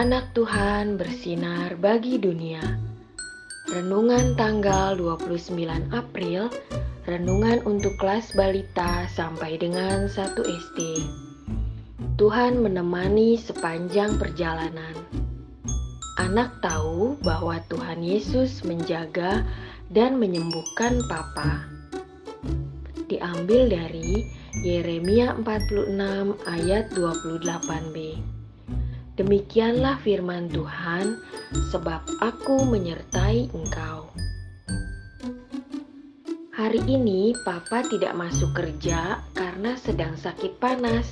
Anak Tuhan bersinar bagi dunia. Renungan tanggal 29 April, renungan untuk kelas balita sampai dengan 1 SD. Tuhan menemani sepanjang perjalanan. Anak tahu bahwa Tuhan Yesus menjaga dan menyembuhkan papa. Diambil dari Yeremia 46 ayat 28b. Demikianlah firman Tuhan, sebab aku menyertai engkau. Hari ini papa tidak masuk kerja karena sedang sakit panas.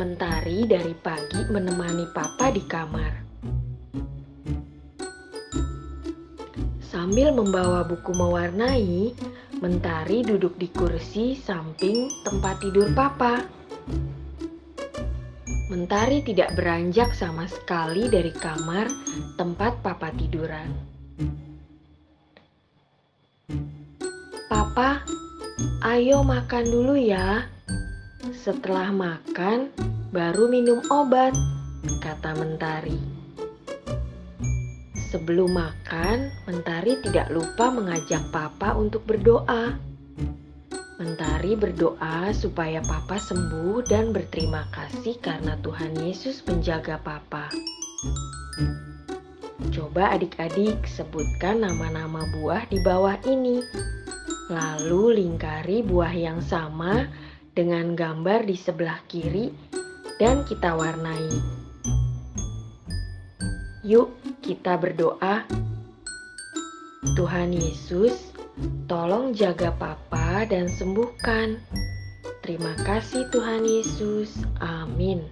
Mentari dari pagi menemani papa di kamar. Sambil membawa buku mewarnai, Mentari duduk di kursi samping tempat tidur papa. Mentari tidak beranjak sama sekali dari kamar tempat papa tiduran. Papa, ayo makan dulu ya. Setelah makan, baru minum obat, kata Mentari. Sebelum makan, Mentari tidak lupa mengajak Papa untuk berdoa. Mentari berdoa supaya Papa sembuh dan berterima kasih karena Tuhan Yesus menjaga Papa. Coba adik-adik sebutkan nama-nama buah di bawah ini. Lalu lingkari buah yang sama dengan gambar di sebelah kiri dan kita warnai. Yuk, kita berdoa. Tuhan Yesus, tolong jaga Papa dan sembuhkan. Terima kasih, Tuhan Yesus. Amin.